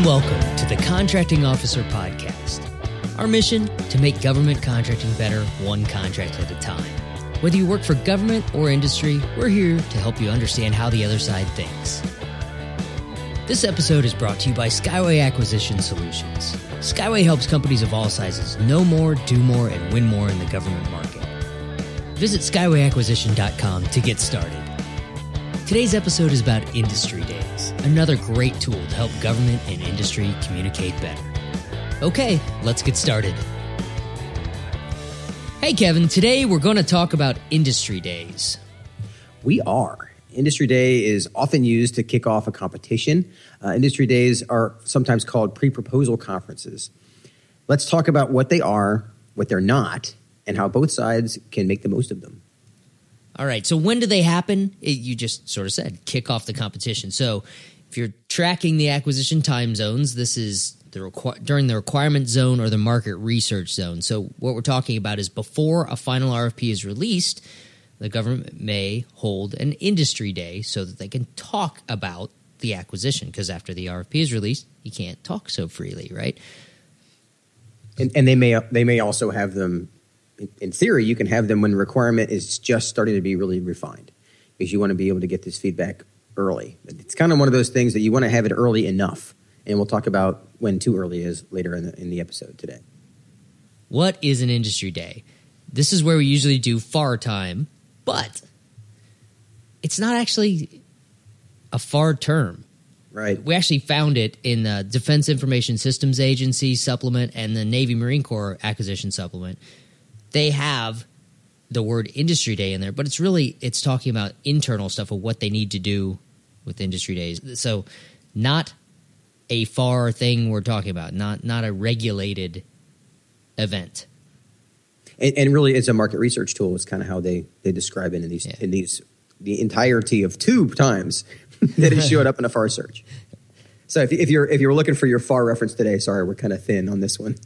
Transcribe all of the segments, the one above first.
and welcome to the Contracting Officer Podcast. Our mission to make government contracting better one contract at a time. Whether you work for government or industry, we're here to help you understand how the other side thinks. This episode is brought to you by Skyway Acquisition Solutions. Skyway helps companies of all sizes know more, do more, and win more in the government market. Visit skywayacquisition.com to get started. Today's episode is about Industry Days, another great tool to help government and industry communicate better. Okay, let's get started. Hey, Kevin, today we're going to talk about Industry Days. We are. Industry Day is often used to kick off a competition. Uh, industry Days are sometimes called pre proposal conferences. Let's talk about what they are, what they're not, and how both sides can make the most of them. All right. So when do they happen? It, you just sort of said kick off the competition. So if you're tracking the acquisition time zones, this is the requ- during the requirement zone or the market research zone. So what we're talking about is before a final RFP is released, the government may hold an industry day so that they can talk about the acquisition because after the RFP is released, you can't talk so freely, right? And, and they may they may also have them in theory, you can have them when the requirement is just starting to be really refined because you want to be able to get this feedback early. It's kind of one of those things that you want to have it early enough. And we'll talk about when too early is later in the, in the episode today. What is an industry day? This is where we usually do FAR time, but it's not actually a FAR term. Right. We actually found it in the Defense Information Systems Agency supplement and the Navy Marine Corps acquisition supplement they have the word industry day in there, but it's really it's talking about internal stuff of what they need to do with industry days. So not a far thing we're talking about, not not a regulated event. And, and really, it's a market research tool. Is kind of how they they describe it in these yeah. in these the entirety of two times that it showed up in a FAR search. So if, if you're if you're looking for your FAR reference today, sorry, we're kind of thin on this one.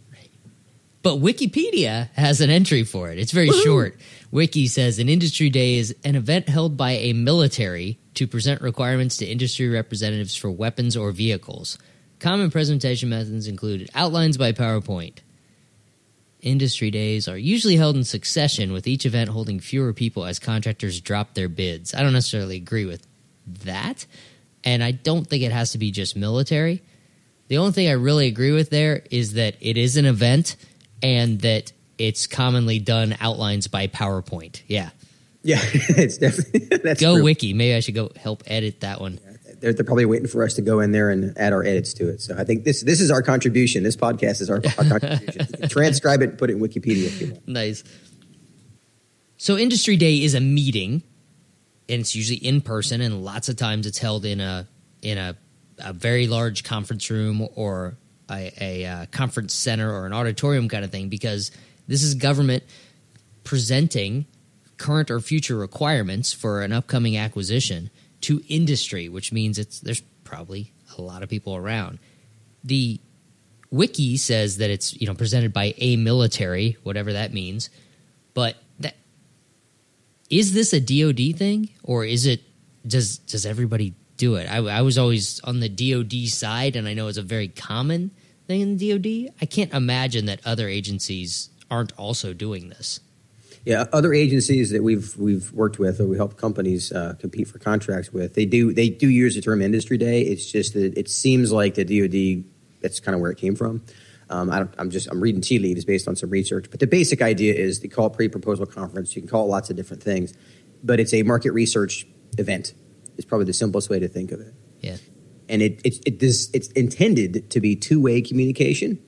But Wikipedia has an entry for it. It's very Woo-hoo. short. Wiki says an industry day is an event held by a military to present requirements to industry representatives for weapons or vehicles. Common presentation methods include outlines by PowerPoint. Industry days are usually held in succession, with each event holding fewer people as contractors drop their bids. I don't necessarily agree with that, and I don't think it has to be just military. The only thing I really agree with there is that it is an event and that it's commonly done outlines by PowerPoint. Yeah. Yeah, it's definitely that's go true. wiki. Maybe I should go help edit that one. They're, they're, probably waiting for us to go in there and add our edits to it. So I think this this is our contribution. This podcast is our, our contribution. transcribe it and put it in Wikipedia if you want. Nice. So industry day is a meeting, and it's usually in person, and lots of times it's held in a in a a very large conference room or a, a, uh, conference center or an auditorium kind of thing because this is government presenting current or future requirements for an upcoming acquisition to industry, which means it's there's probably a lot of people around. The wiki says that it's you know presented by a military, whatever that means, but that is this a DoD thing or is it does does everybody do it. I, I, was always on the DoD side, and I know it's a very common thing in the DoD. I can't imagine that other agencies aren't also doing this. Yeah, other agencies that we've we've worked with or we help companies uh, compete for contracts with, they do they do use the term industry day. It's just that it seems like the DoD that's kind of where it came from. Um, I am just I'm reading tea leaves based on some research, but the basic idea is they call it pre-proposal conference. You can call it lots of different things, but it's a market research event is probably the simplest way to think of it. Yeah. And it, it, it this, it's intended to be two way communication,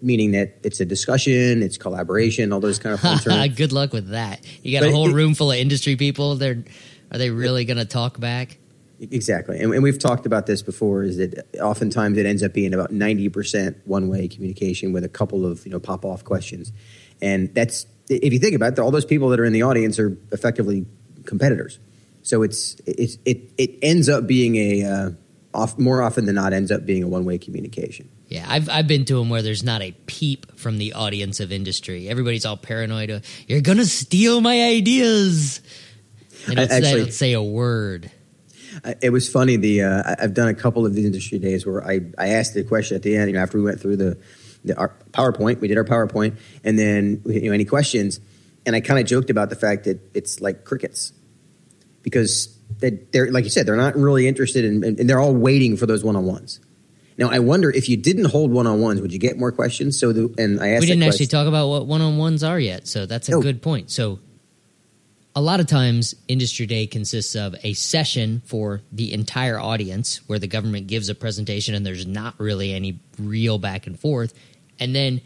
meaning that it's a discussion, it's collaboration, all those kind of fun terms. Good luck with that. You got but a whole it, room full of industry people. They're are they really going to talk back? Exactly, and, and, we've talked about this before. Is that oftentimes it ends up being about ninety percent one way communication with a couple of you know pop off questions, and that's if you think about it, all those people that are in the audience are effectively competitors. So it's, it's it it ends up being a uh, off, more often than not ends up being a one way communication. Yeah, I've I've been to them where there's not a peep from the audience of industry. Everybody's all paranoid. You're gonna steal my ideas. They don't, actually, say, don't say a word. it was funny. The uh, I've done a couple of these industry days where I, I asked the question at the end. You know, after we went through the, the our PowerPoint, we did our PowerPoint, and then you know any questions, and I kind of joked about the fact that it's like crickets because they, they're like you said they're not really interested in, and they're all waiting for those one on ones. Now I wonder if you didn't hold one on ones, would you get more questions? So the, and I asked we didn't actually talk about what one on ones are yet, so that's a Oh. good point. So a lot of times industry day consists of a session for the entire audience where the government gives a presentation and there's not really any real back and forth and then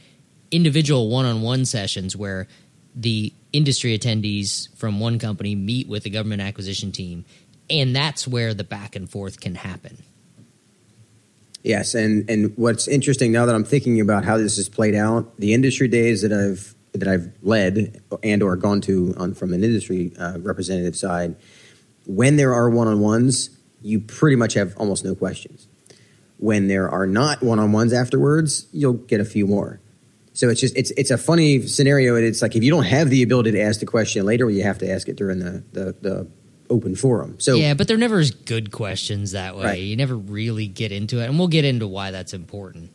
individual one-on-one sessions where the industry attendees from one company meet with the government acquisition team and that's where the back and forth can happen Yes, and and what's interesting now that I'm thinking about how this has played out, the industry days that I've that I've led and or gone to on from an industry uh, representative side, when there are one on ones, you pretty much have almost no questions. When there are not one on ones afterwards, you'll get a few more. So it's just it's it's a funny scenario. and It's like if you don't have the ability to ask the question later, you have to ask it during the the, the open forum. So yeah, but they're never as good questions that way. Right. You never really get into it, and we'll get into why that's important.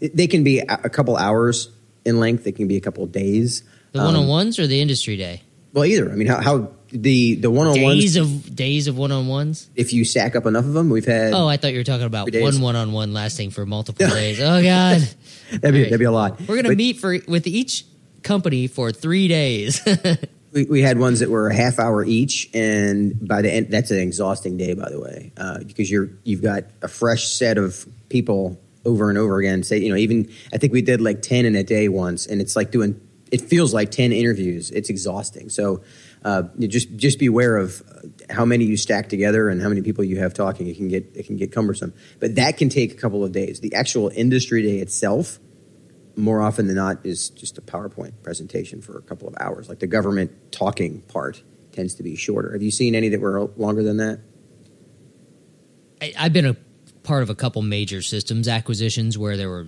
they can be a, couple hours in length. They can be a couple days. The Um, one on ones or the industry day? Well, either. I mean, how, how the the one on Days ones. of days of one on ones. If you stack up enough of them, we've had. Oh, I thought you were talking about one one on one lasting for multiple days. Oh God, that'd be right. that'd be a lot. we're gonna But meet for with each company for three days. We, we had ones that were a half hour each, and by the end, that's an exhausting day, by the way, uh, because you're you've got a fresh set of people over and over again. Say, you know, even I think we did like ten in a day once, and it's like doing. It feels like ten interviews. It's exhausting. So, uh, just just be aware of uh, how many you stack together and how many people you have talking. It can get it can get cumbersome, but that can take a couple of days. The actual industry day itself more often than not is just a PowerPoint presentation for a couple of hours. Like the government talking part tends to be shorter. Have you seen any that were longer than that? I, I've been a part of a couple major systems acquisitions where there were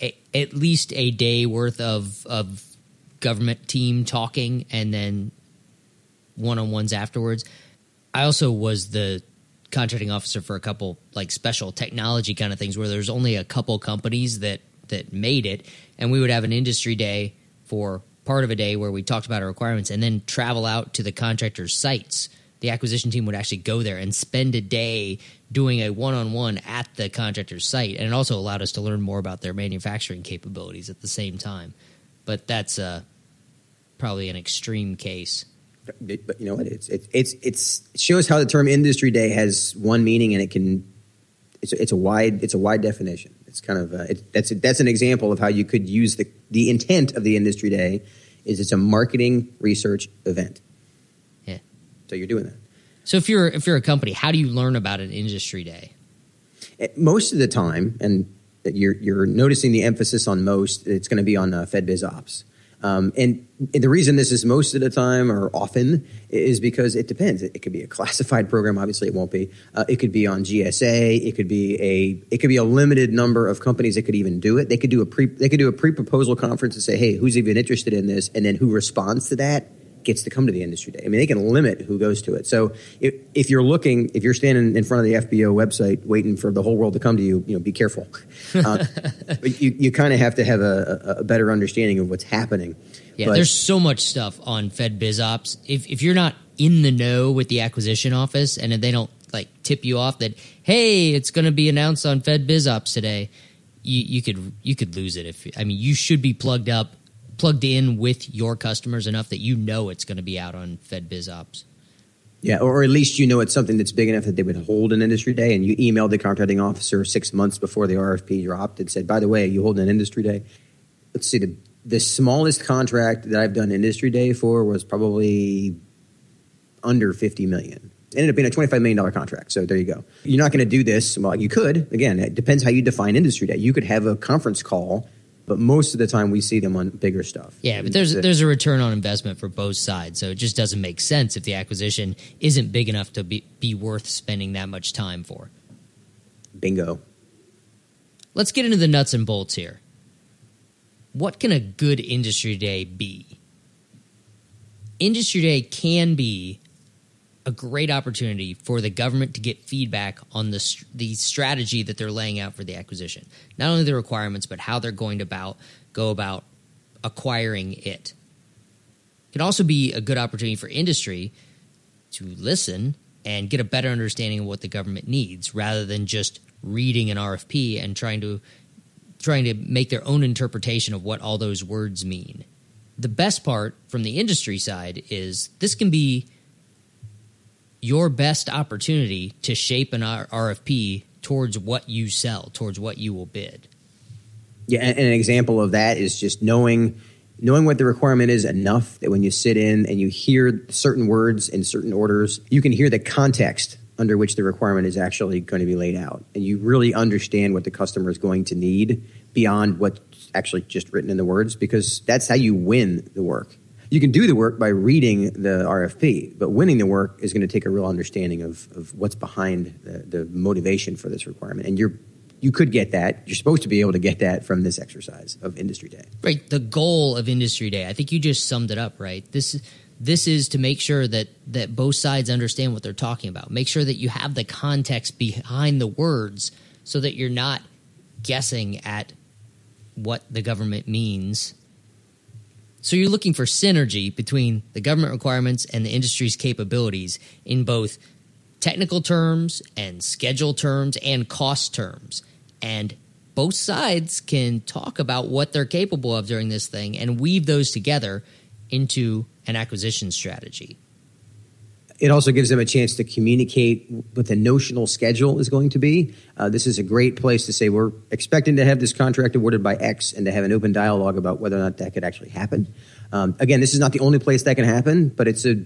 a, at least a day worth of of government team talking and then one on ones afterwards. I also was the contracting officer for a couple like special technology kind of things where there's only a couple companies that that made it. And we would have an industry day for part of a day where we talked about our requirements and then travel out to the contractor's sites. The acquisition team would actually go there and spend a day doing a one-on-one at the contractor's site. And it also allowed us to learn more about their manufacturing capabilities at the same time. But that's uh, probably an extreme case But but you know what? It's it's it's it's it shows how the term industry day has one meaning and it can. It's a, it's a wide it's a wide definition. It's kind of uh, it, that's that's an example of how you could use the the intent of the industry day is it's a marketing research event. Yeah. So you're doing that. so if you're if you're a company how do you learn about an industry day Eh, most of the time, and you're you're noticing the emphasis on most. It's going to be on uh, FedBiz Ops, um, and the reason this is most of the time or often is because it depends. It, it could be a classified program. Obviously, it won't be. Uh, it could be on GSA. It could be a it could be a limited number of companies that could even do it. They could do a pre they could do a pre proposal conference and say, hey, who's even interested in this, and then who responds to that gets to come to the industry day. I mean, they can limit who goes to it. So if, if you're looking, if you're standing in front of the FBO website waiting for the whole world to come to you, you know, be careful. Uh, but you, you kind of have to have a, a, better understanding of what's happening. Yeah, But- there's so much stuff on Fed Biz Ops. If if you're not in the know with the acquisition office and they don't like tip you off that hey, it's going to be announced on Fed Biz Ops today, you you could you could lose it. If I mean, you should be plugged up, plugged in with your customers enough that you know it's going to be out on Fed Biz Ops. Yeah, or, at least you know it's something that's big enough that they would hold an industry day, and you emailed the contracting officer six months before the RFP dropped and said, "By the way, you hold an industry day." Let's see the the smallest contract that I've done industry day for was probably under fifty million. It ended up being a twenty-five million dollar contract. So there you go. You're not going to do this. Well, you could. Again, it depends how you define industry day. You could have a conference call, but most of the time we see them on bigger stuff. Yeah, but there's The- there's a return on investment for both sides, so it just doesn't make sense if the acquisition isn't big enough to be be worth spending that much time for. bingo. let's get into the nuts and bolts here. What can a good industry day be? Industry day can be a great opportunity for the government to get feedback on the the strategy that they're laying out for the acquisition. Not only the requirements, but how they're going to about go about acquiring it. It can also be a good opportunity for industry to listen and get a better understanding of what the government needs rather than just reading an RFP and trying to trying to make their own interpretation of what all those words mean. The best part from the industry side is this can be your best opportunity to shape an RFP towards what you sell, towards what you will bid. Yeah, and an example of that is just knowing knowing what the requirement is enough that when you sit in and you hear certain words in certain orders, you can hear the context under which the requirement is actually going to be laid out. And you really understand what the customer is going to need beyond what's actually just written in the words because that's how you win the work. You can do the work by reading the RFP, but winning the work is going to take a real understanding of, of what's behind the, the motivation for this requirement. And you're you could get that. You're supposed to be able to get that from this exercise of Industry Day. Right. The goal of Industry Day, I think you just summed it up, right? This this is to make sure that that both sides understand what they're talking about. Make sure that you have the context behind the words so that you're not guessing at what the government means. So you're looking for synergy between the government requirements and the industry's capabilities in both technical terms and schedule terms and cost terms and both sides can talk about what they're capable of during this thing and weave those together into an acquisition strategy. It also gives them a chance to communicate what the notional schedule is going to be. Uh, this is a great place to say we're expecting to have this contract awarded by X and to have an open dialogue about whether or not that could actually happen. Um, again, this is not the only place that can happen, but it's a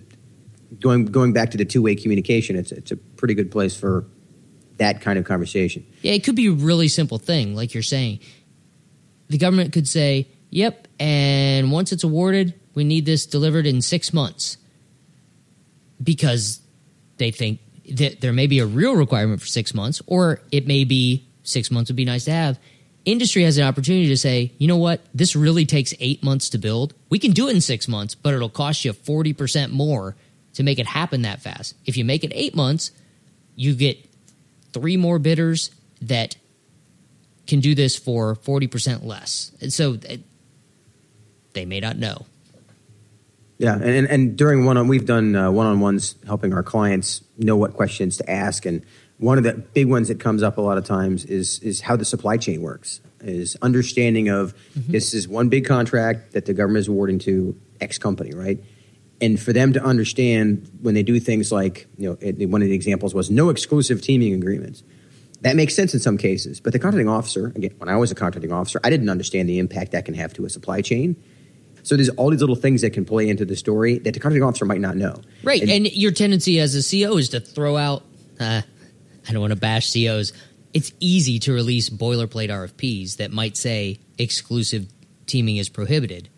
going going back to the two way communication. It's it's a pretty good place for that kind of conversation. Yeah, it could be a really simple thing, like you're saying. The government could say, "Yep," and once it's awarded, we need this delivered in six months, because they think that there may be a real requirement for six months, or it may be six months would be nice to have. Industry has an opportunity to say, you know what, this really takes eight months to build. We can do it in six months, but it'll cost you 40% more to make it happen that fast. If you make it eight months, you get three more bidders that can do this for 40% less. And so uh, they may not know. Yeah, and, and during one on, we've done uh, one on ones helping our clients know what questions to ask. And one of the big ones that comes up a lot of times is, is how the supply chain works, is understanding of mm-hmm. this is one big contract that the government is awarding to X company, right? and for them to understand when they do things like you know it, one of the examples was no exclusive teaming agreements that makes sense in some cases but the contracting officer again when i was a contracting officer i didn't understand the impact that can have to a supply chain so there's all these little things that can play into the story that the contracting officer might not know right and, and your tendency as a co is to throw out uh, i don't want to bash cos it's easy to release boilerplate rfps that might say exclusive teaming is prohibited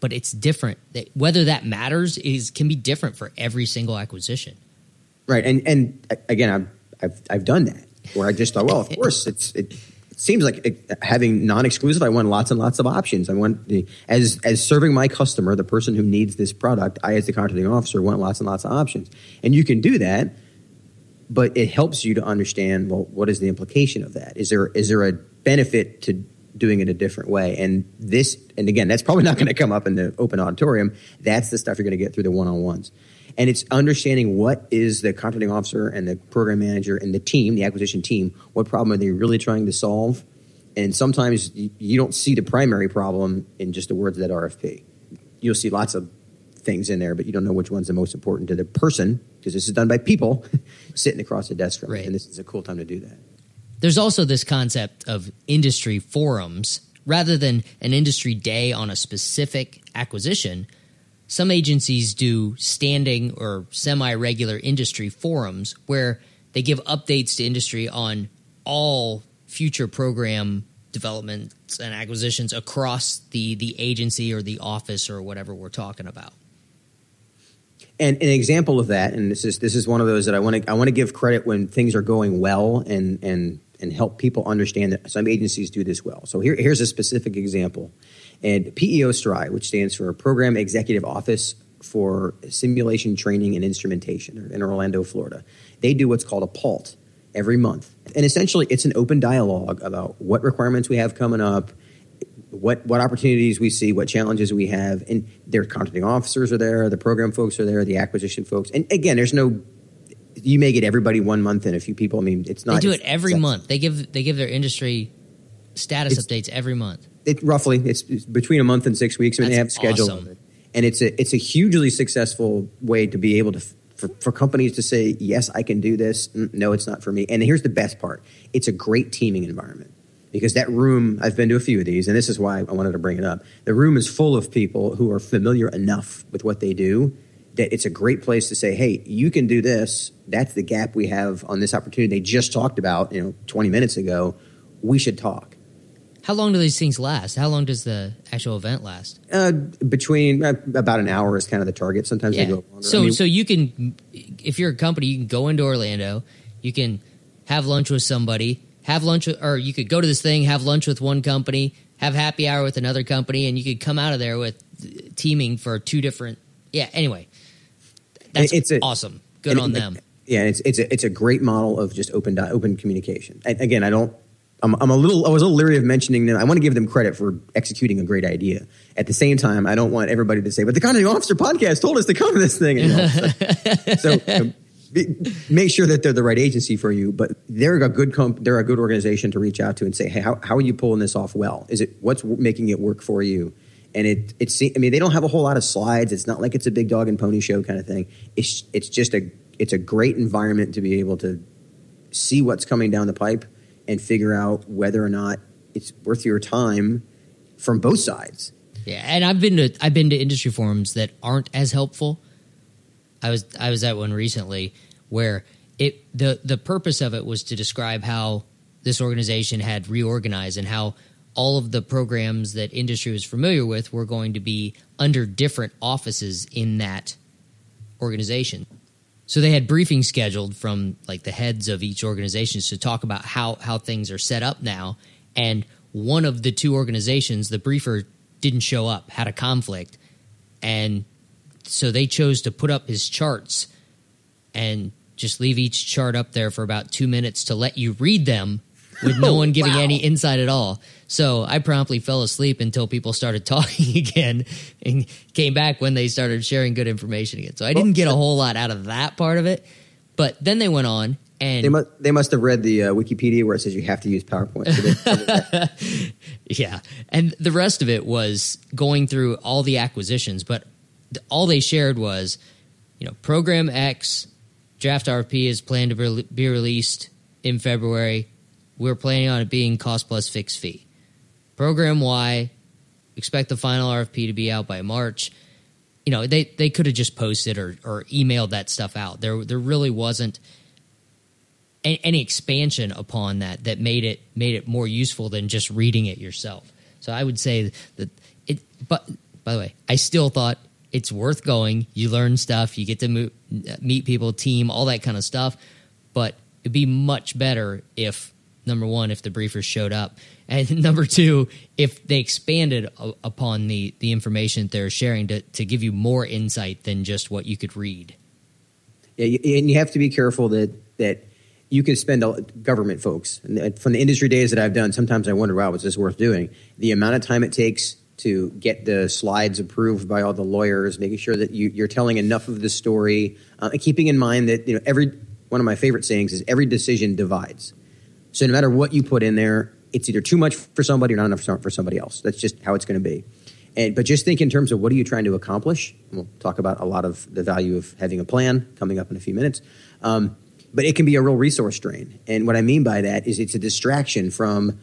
but it's different. Whether that matters is can be different for every single acquisition. Right, and and again, I've I've, I've done that where I just thought, well, of course, it's it, seems like eh, having non-exclusive. I want lots and lots of options. I want the as as serving my customer, the person who needs this product. I, as the contracting officer, want lots and lots of options, and you can do that. But it helps you to understand well, what is the implication of that? Is there is there a benefit to doing it a different way. And this, and again, that's probably not going to come up in the open auditorium. That's the stuff you're going to get through the one on ones. And it's understanding what is the contracting officer and the program manager and the team, the acquisition team, what problem are they really trying to solve? And sometimes you don't see the primary problem in just the words of that RFP. You'll see lots of things in there, but you don't know which one's the most important to the person because this is done by people sitting across the desk from right. And this is a cool time to do that. There's also this concept of industry forums. Rather than an industry day on a specific acquisition, some agencies do standing or semi regular industry forums where they give updates to industry on all future program developments and acquisitions across the, the agency or the office or whatever we're talking about. And an example of that, and this is this is one of those that I want to I want to give credit when things are going well and and and help people understand that some agencies do this well. So here, here's a specific example. And PEO STRI, which stands for Program Executive Office for simulation training and instrumentation in Orlando, Florida. They do what's called a PALT every month. And essentially, it's an open dialogue about what requirements we have coming up, what what opportunities we see, what challenges we have, and their contracting officers are there, the program folks are there, the acquisition folks, and again, there's no. You may get everybody one month and a few people. I mean, it's not. They do it every month. They give they give their industry status updates every month. It roughly it's, it's, between a month and six weeks. I mean, they have a schedule awesome. and it's a it's a hugely successful way to be able to for, for companies to say yes, I can do this. Mm, no, it's not for me. And here's the best part: it's a great teaming environment because that room I've been to a few of these, and this is why I wanted to bring it up. The room is full of people who are familiar enough with what they do that it's a great place to say, "Hey, you can do this. That's the gap we have on this opportunity they just talked about, you know, 20 minutes ago. We should talk." How long do these things last? How long does the actual event last? Uh, between uh, about an hour is kind of the target. Sometimes yeah. they go longer. So, I mean, so you can, if you're a company, you can go into Orlando. You can have lunch with somebody have lunch with, or you could go to this thing, have lunch with one company, have happy hour with another company, and you could come out of there with teaming for two different. Yeah. Anyway, that's it's a, awesome. Good on them. Yeah, it's it's a it's a great model of just open open communication. Again, I don't. I'm, I'm a little. I was a little leery of mentioning them. I want to give them credit for executing a great idea. At the same time, I don't want everybody to say, "But the Contracting Officer podcast told us to come to this thing." You know? so, so make sure that they're the right agency for you, but they're a good comp- they're a good organization to reach out to and say, hey, how, how are you pulling this off well? Is it what's making it work for you? And it it's I mean they don't have a whole lot of slides. It's not like it's a big dog and pony show kind of thing. It's it's just a it's a great environment to be able to see what's coming down the pipe and figure out whether or not it's worth your time from both sides. Yeah, and I've been to I've been to industry forums that aren't as helpful I was I was at one recently where it the the purpose of it was to describe how this organization had reorganized and how all of the programs that industry was familiar with were going to be under different offices in that organization. So they had briefings scheduled from like the heads of each organization to talk about how how things are set up now. And one of the two organizations, the briefer didn't show up, had a conflict, and so they chose to put up his charts and just leave each chart up there for about two minutes to let you read them with no oh, one giving wow. any insight at all. So I promptly fell asleep until people started talking again and came back when they started sharing good information again. So I didn't get a whole lot out of that part of it. But then they went on and they must they must have read the uh, Wikipedia where it says you have to use PowerPoint. yeah, and the rest of it was going through all the acquisitions, but all they shared was, you know, program X draft RFP is planned to be released in February. We're planning on it being cost plus fixed fee. Program Y, expect the final RFP to be out by March. You know, they, they could have just posted or, or emailed that stuff out. There there really wasn't any, any expansion upon that that made it made it more useful than just reading it yourself. So I would say that it. But by the way, I still thought it's worth going. You learn stuff, you get to mo- meet people, team, all that kind of stuff. But it'd be much better if number one, if the briefers showed up, and number two, if they expanded upon the the information they're sharing to to give you more insight than just what you could read. Yeah, and you have to be careful that that you can spend a, government folks and from the industry days that I've done. Sometimes I wonder, wow, was this worth doing? The amount of time it takes to get the slides approved by all the lawyers, making sure that you, are telling enough of the story, uh, and keeping in mind that you know every one of my favorite sayings is every decision divides. So no matter what you put in there, it's either too much for somebody or not enough for somebody else. That's just how it's going to be. And, but just think in terms of what are you trying to accomplish. We'll talk about a lot of the value of having a plan coming up in a few minutes. Um, but it can be a real resource drain. And what I mean by that is it's a distraction from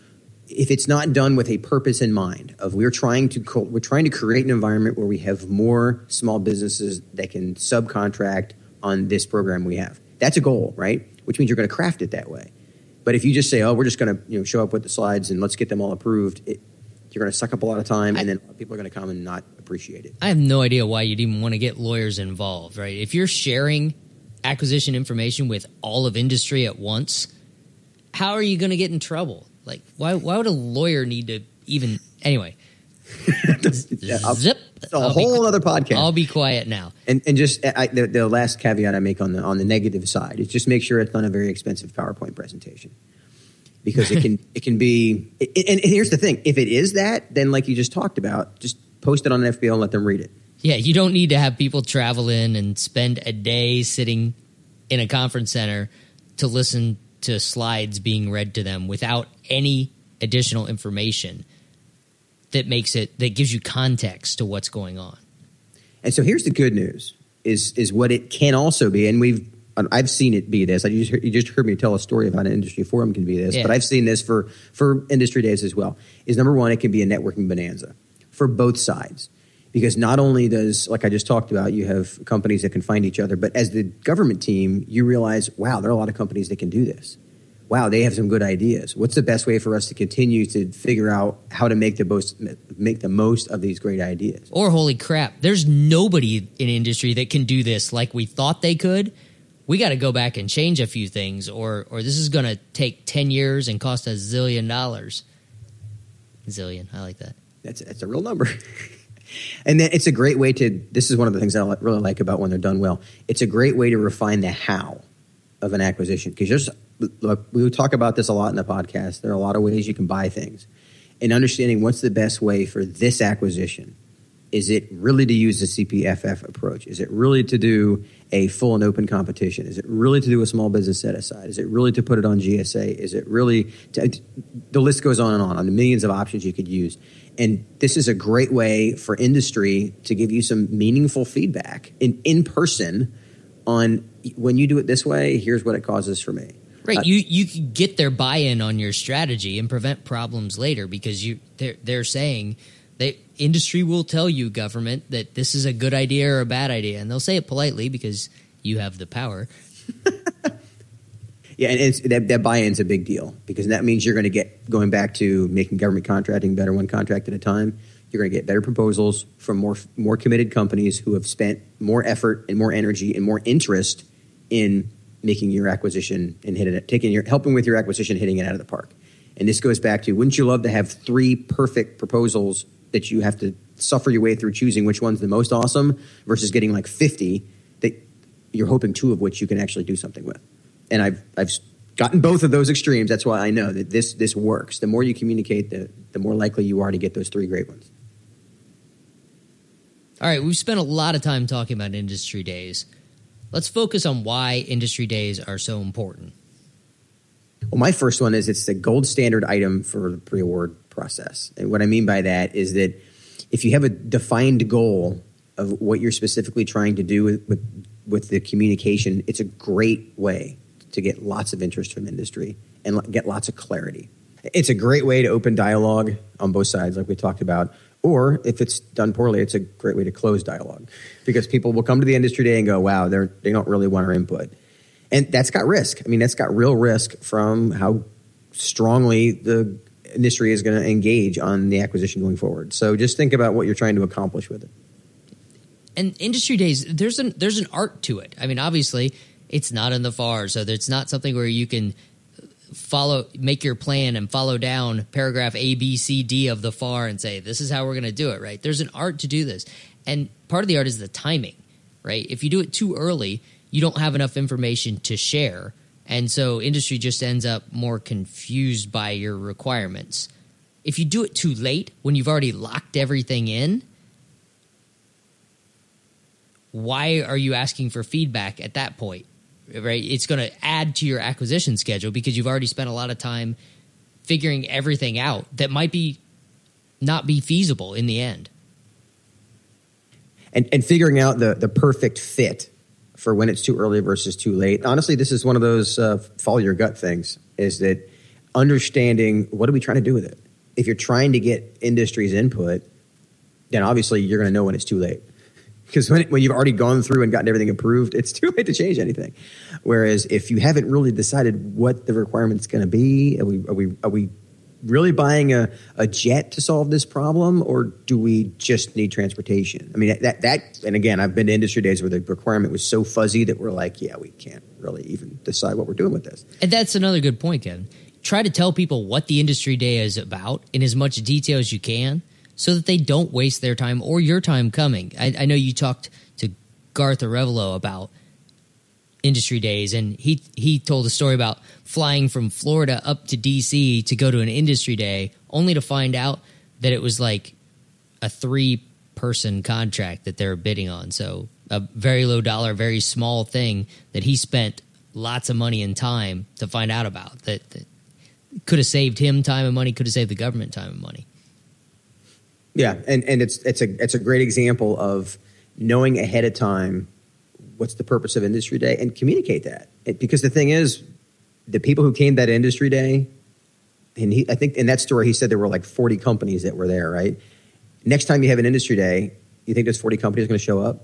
if it's not done with a purpose in mind of we're trying to co- we're trying to create an environment where we have more small businesses that can subcontract on this program we have that's a goal right which means you're going to craft it that way but if you just say oh we're just going to you know show up with the slides and let's get them all approved it, you're going to suck up a lot of time I, and then people are going to come and not appreciate it i have no idea why you'd even want to get lawyers involved right if you're sharing acquisition information with all of industry at once how are you going to get in trouble like, why why would a lawyer need to even anyway? Zip. It's a whole other podcast. I'll be quiet now. And and just I, the, the last caveat I make on the on the negative side is just make sure it's not a very expensive PowerPoint presentation because it can it can be. It, and, and here's the thing: if it is that, then like you just talked about, just post it on an FBO and let them read it. Yeah, you don't need to have people travel in and spend a day sitting in a conference center to listen to slides being read to them without any additional information that makes it that gives you context to what's going on. And so here's the good news: is is what it can also be, and we've um, I've seen it be this. I just you just heard me tell a story about an industry forum can be this, yeah. but I've seen this for for industry days as well. Is number one, it can be a networking bonanza for both sides because not only does like i just talked about you have companies that can find each other but as the government team you realize wow there are a lot of companies that can do this wow they have some good ideas. What's the best way for us to continue to figure out how to make the most make the most of these great ideas? Or holy crap there's nobody in industry that can do this like we thought they could. We got to go back and change a few things or or this is going to take 10 years and cost a zillion dollars. Zillion i like that. That's that's a real number. And then it's a great way to this is one of the things i really like about when they're done well. It's a great way to refine the how of an acquisition because just look we talk about this a lot in the podcast. There are a lot of ways you can buy things. And understanding what's the best way for this acquisition is it really to use the cpff approach? Is it really to do a full and open competition? Is it really to do a small business set aside? Is it really to put it on gsa is it really to, the list goes on and on on the millions of options you could use. And this is a great way for industry to give you some meaningful feedback in, in person on when you do it this way, here's what it causes for me. Right. Uh, you you can get their buy in on your strategy and prevent problems later because you they're they're saying that industry will tell you, government, that this is a good idea or a bad idea. And they'll say it politely because you have the power. Yeah, and that, that buy is a big deal because that means you're going to get going back to making government contracting better one contract at a time. You're going to get better proposals from more more committed companies who have spent more effort and more energy and more interest in making your acquisition and hitting it, taking your helping with your acquisition, hitting it out of the park. And this goes back to wouldn't you love to have three perfect proposals that you have to suffer your way through choosing which one's the most awesome versus getting like 50 that you're hoping two of which you can actually do something with and I've I've gotten both of those extremes. That's why I know that this this works. The more you communicate, the the more likely you are to get those three great ones. All right, we've spent a lot of time talking about industry days. Let's focus on why industry days are so important. Well, my first one is it's the gold standard item for the pre award process. And what I mean by that is that if you have a defined goal of what you're specifically trying to do with, with, with the communication, it's a great way to get lots of interest from industry and get lots of clarity. It's a great way to open dialogue on both sides, like we talked about. Or if it's done poorly, it's a great way to close dialogue because people will come to the industry day and go, wow, they're, they don't really want our input. And that's got risk. I mean, that's got real risk from how strongly the industry is going to engage on the acquisition going forward. So just think about what you're trying to accomplish with it. And industry days, there's an there's an art to it. I mean, obviously, it's not in the FAR, so it's not something where you can follow make your plan and follow down paragraph A, B, C, D of the FAR and say this is how we're going to do it. Right? There's an art to do this, and part of the art is the timing. Right? If you do it too early, you don't have enough information to share, and so industry just ends up more confused by your requirements. If you do it too late, when you've already locked everything in, why are you asking for feedback at that point? Right? It's going to add to your acquisition schedule because you've already spent a lot of time figuring everything out that might be not be feasible in the end. And, and figuring out the, the perfect fit for when it's too early versus too late. Honestly, this is one of those uh, follow your gut things is that understanding what are we trying to do with it? If you're trying to get industry's input, then obviously you're going to know when it's too late because when, when you've already gone through and gotten everything approved, it's too late to change anything. Whereas if you haven't really decided what the requirement's going to be, are we, are we, are we really buying a, a jet to solve this problem or do we just need transportation? I mean, that, that, and again, I've been to industry days where the requirement was so fuzzy that we're like, yeah, we can't really even decide what we're doing with this. And that's another good point, Kevin. Try to tell people what the industry day is about in as much detail as you can so that they don't waste their time or your time coming. I, I know you talked to Garth Arevalo about industry days, and he he told a story about flying from Florida up to DC to go to an industry day, only to find out that it was like a three person contract that they're bidding on. So a very low dollar, very small thing that he spent lots of money and time to find out about that, that could have saved him time and money, could have saved the government time and money. Yeah, and, and it's it's a it's a great example of knowing ahead of time what's the purpose of industry day and communicate that. It, because the thing is, the people who came that industry day, and he, I think in that story he said there were like 40 companies that were there, right? Next time you have an industry day, you think those 40 companies are going to show up?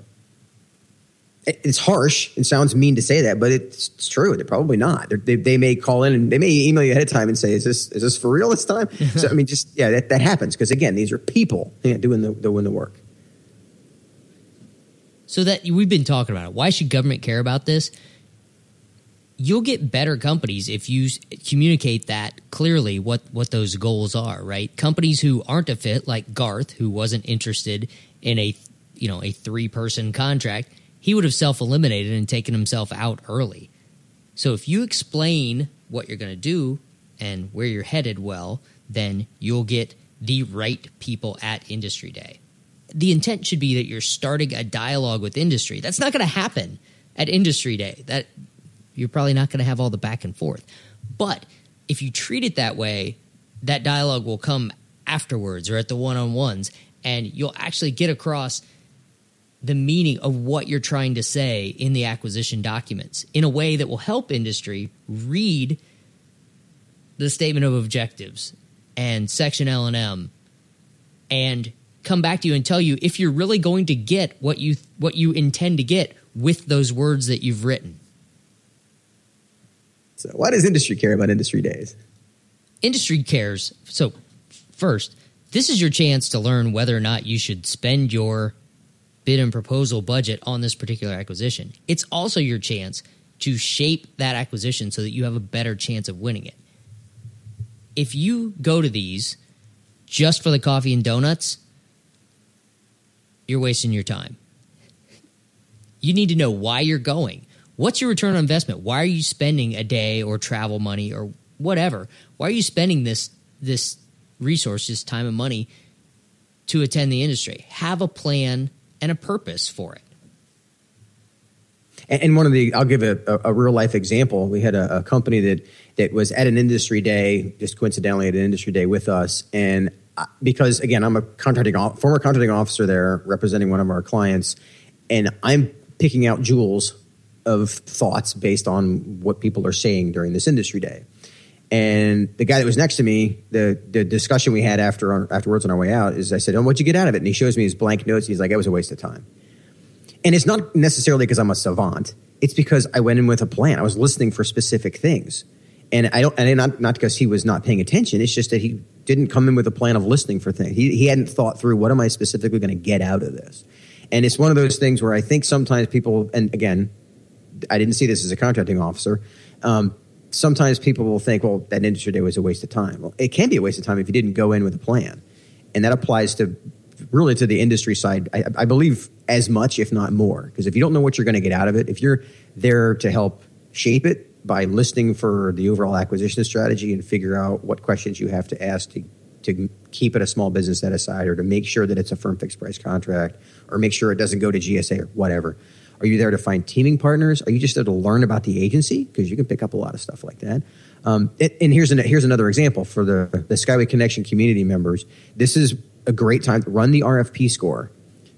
It's harsh. It sounds mean to say that, but it's, it's true. They're probably not. They're, they they may call in and they may email you ahead of time and say, "Is this is this for real this time?" so I mean, just yeah, that, that happens because again, these are people yeah, doing the doing the work. So that we've been talking about it. Why should government care about this? You'll get better companies if you communicate that clearly what what those goals are. Right? Companies who aren't a fit, like Garth, who wasn't interested in a you know a three person contract he would have self eliminated and taken himself out early. So if you explain what you're going to do and where you're headed well, then you'll get the right people at industry day. The intent should be that you're starting a dialogue with industry. That's not going to happen at industry day. That you're probably not going to have all the back and forth. But if you treat it that way, that dialogue will come afterwards or at the one-on-ones and you'll actually get across the meaning of what you're trying to say in the acquisition documents in a way that will help industry read the statement of objectives and section L&M and come back to you and tell you if you're really going to get what you what you intend to get with those words that you've written. So, why does industry care about industry days? Industry cares. So, first, this is your chance to learn whether or not you should spend your bid and proposal budget on this particular acquisition. It's also your chance to shape that acquisition so that you have a better chance of winning it. If you go to these just for the coffee and donuts, you're wasting your time. You need to know why you're going. What's your return on investment? Why are you spending a day or travel money or whatever? Why are you spending this this resource, this time and money to attend the industry? Have a plan and a purpose for it. And one of the, I'll give a, a, real life example. We had a, a, company that that was at an industry day, just coincidentally at an industry day with us, and because again, I'm a contracting former contracting officer there, representing one of our clients, and I'm picking out jewels of thoughts based on what people are saying during this industry day. And the guy that was next to me, the the discussion we had after afterwards on our way out is I said, "Oh, what'd you get out of it?" And he shows me his blank notes. He's like, "It was a waste of time." And it's not necessarily because I'm a savant. It's because I went in with a plan. I was listening for specific things, and I don't. And not not because he was not paying attention. It's just that he didn't come in with a plan of listening for things. He he hadn't thought through what am I specifically going to get out of this. And it's one of those things where I think sometimes people, and again, I didn't see this as a contracting officer. Um, sometimes people will think, well, that industry day was a waste of time. Well, it can be a waste of time if you didn't go in with a plan. And that applies to really to the industry side, I, I believe as much, if not more. Because if you don't know what you're going to get out of it, if you're there to help shape it by listening for the overall acquisition strategy and figure out what questions you have to ask to, to keep it a small business set aside or to make sure that it's a firm fixed price contract or make sure it doesn't go to GSA or whatever are you there to find teaming partners? Are you just there to learn about the agency? Because you can pick up a lot of stuff like that. Um, and here's an, here's another example for the the Skyway Connection community members. This is a great time to run the RFP score,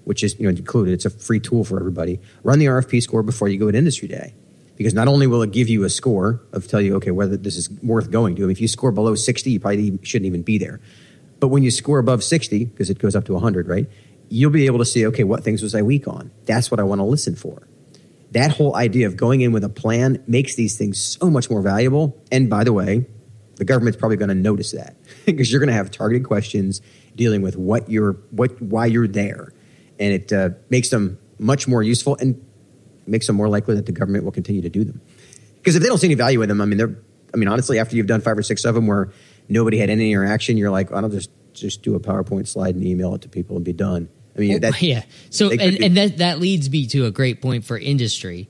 which is you know included. It's a free tool for everybody. Run the RFP score before you go to Industry Day, because not only will it give you a score of tell you okay whether this is worth going to. I mean, if you score below sixty, you probably shouldn't even be there. But when you score above sixty, because it goes up to hundred, right? You'll be able to see, okay, what things was I weak on? That's what I want to listen for. That whole idea of going in with a plan makes these things so much more valuable. And by the way, the government's probably going to notice that because you're going to have targeted questions dealing with what you're, what, why you're there, and it uh, makes them much more useful and makes them more likely that the government will continue to do them. Because if they don't see any value in them, I mean, they're, I mean, honestly, after you've done five or six of them where nobody had any interaction, you're like, I'll just just do a PowerPoint slide and email it to people and be done. I mean, Well, that, yeah. So could and, and that that leads me to a great point for industry.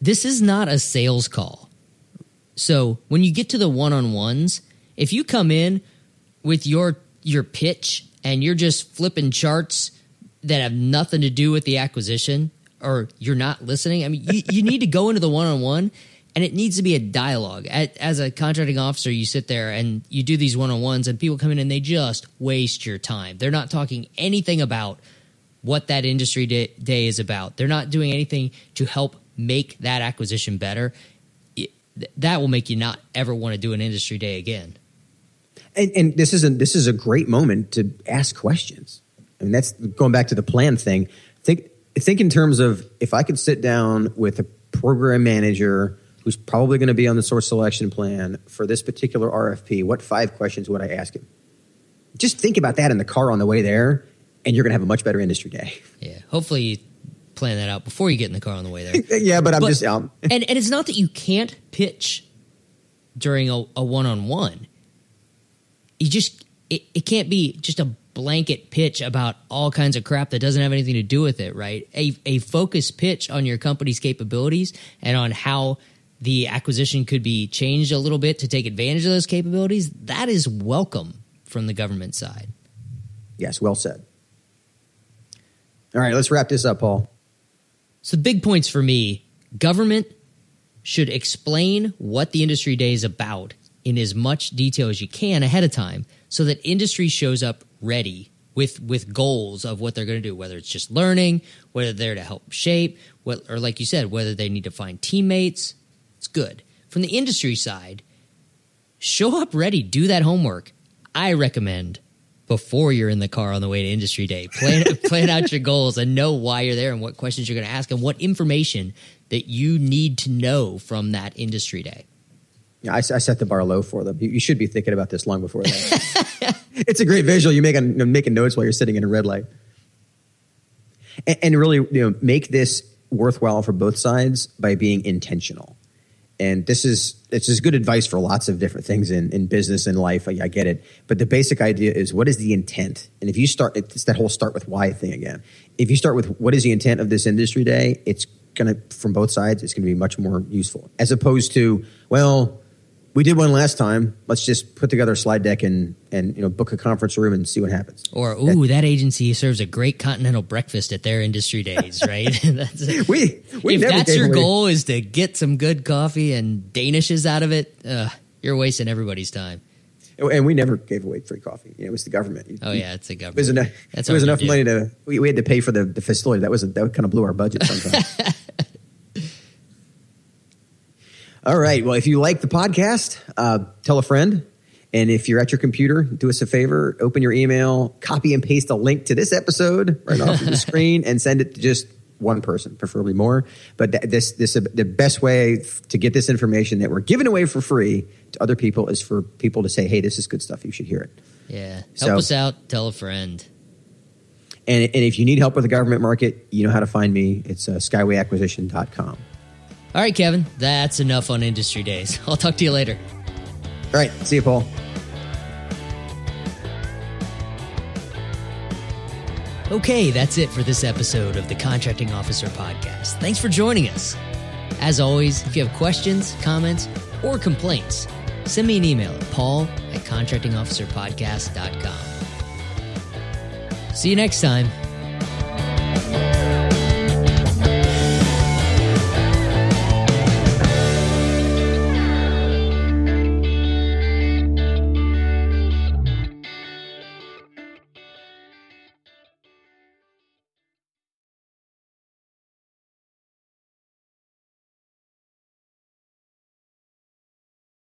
This is not a sales call. So when you get to the one on ones, if you come in with your your pitch and you're just flipping charts that have nothing to do with the acquisition or you're not listening, I mean you, you need to go into the one on one and it needs to be a dialogue. As a contracting officer, you sit there and you do these one on ones and people come in and they just waste your time. They're not talking anything about what that industry day, day is about. They're not doing anything to help make that acquisition better. That will make you not ever want to do an industry day again. and, and this is a this is a great moment to ask questions. I mean, that's going back to the plan thing. Think think in terms of if I could sit down with a program manager who's probably going to be on the source selection plan for this particular RFP. What five questions would I ask him? Just think about that in the car on the way there, and you're going to have a much better industry day. Yeah. Hopefully you plan that out before you get in the car on the way there. yeah, but I'm But- just um, and and it's not that you can't pitch during a, a one-on-one. You just it, it can't be just a blanket pitch about all kinds of crap that doesn't have anything to do with it, right? A a focused pitch on your company's capabilities and on how the acquisition could be changed a little bit to take advantage of those capabilities, that is welcome from the government side. yes, well said. All right, let's wrap this up, Paul. So the big points for me, government should explain what the industry day is about in as much detail as you can ahead of time so that industry shows up ready with with goals of what they're going to do whether it's just learning whether they're to help shape what, or like you said whether they need to find teammates it's good from the industry side show up ready do that homework i recommend before you're in the car on the way to industry day plan plan out your goals and know why you're there and what questions you're going to ask and what information that you need to know from that industry day Yeah, I, I set the bar low for them. You, you should be thinking about this long before that. it's a great visual. You make a, making notes while you're sitting in a red light, and, and really, you know, make this worthwhile for both sides by being intentional. And this is it's just good advice for lots of different things in, in business and life. I, I get it, but the basic idea is what is the intent? And if you start, it's that whole start with why thing again. If you start with what is the intent of this industry day, it's gonna from both sides. It's gonna be much more useful as opposed to well, we did one last time. Let's just put together a slide deck and and you know book a conference room and see what happens. Or ooh, that agency serves a great continental breakfast at their industry days, right? that's, We we if that's your away- goal is to get some good coffee and danishes out of it, uh, you're wasting everybody's time. and we never gave away free coffee. You know, it was the government. You- Oh yeah, it's a It government. was enough. That's it was enough money to we, we had to pay for the, the facility. That was that kind of blew our budget sometimes. All right. Well, if you like the podcast, uh, tell a friend. And if you're at your computer, do us a favor, open your email, copy and paste a link to this episode right off of the screen, and send it to just one person, preferably more. But th- this, this, the best way f- to get this information that we're giving away for free to other people is for people to say, "Hey, this is good stuff. You should hear it." Yeah, help So- us out. Tell a friend. And, and if you need help with the government market, you know how to find me. It's uh, skywayacquisition.com. All right, Kevin, that's enough on industry days. I'll talk to you later. All right. See you, Paul. Okay, that's it for this episode of the Contracting Officer Podcast. Thanks for joining us. As always, if you have questions, comments, or complaints, send me an email at paul at contractingofficerpodcast.com. See you next time.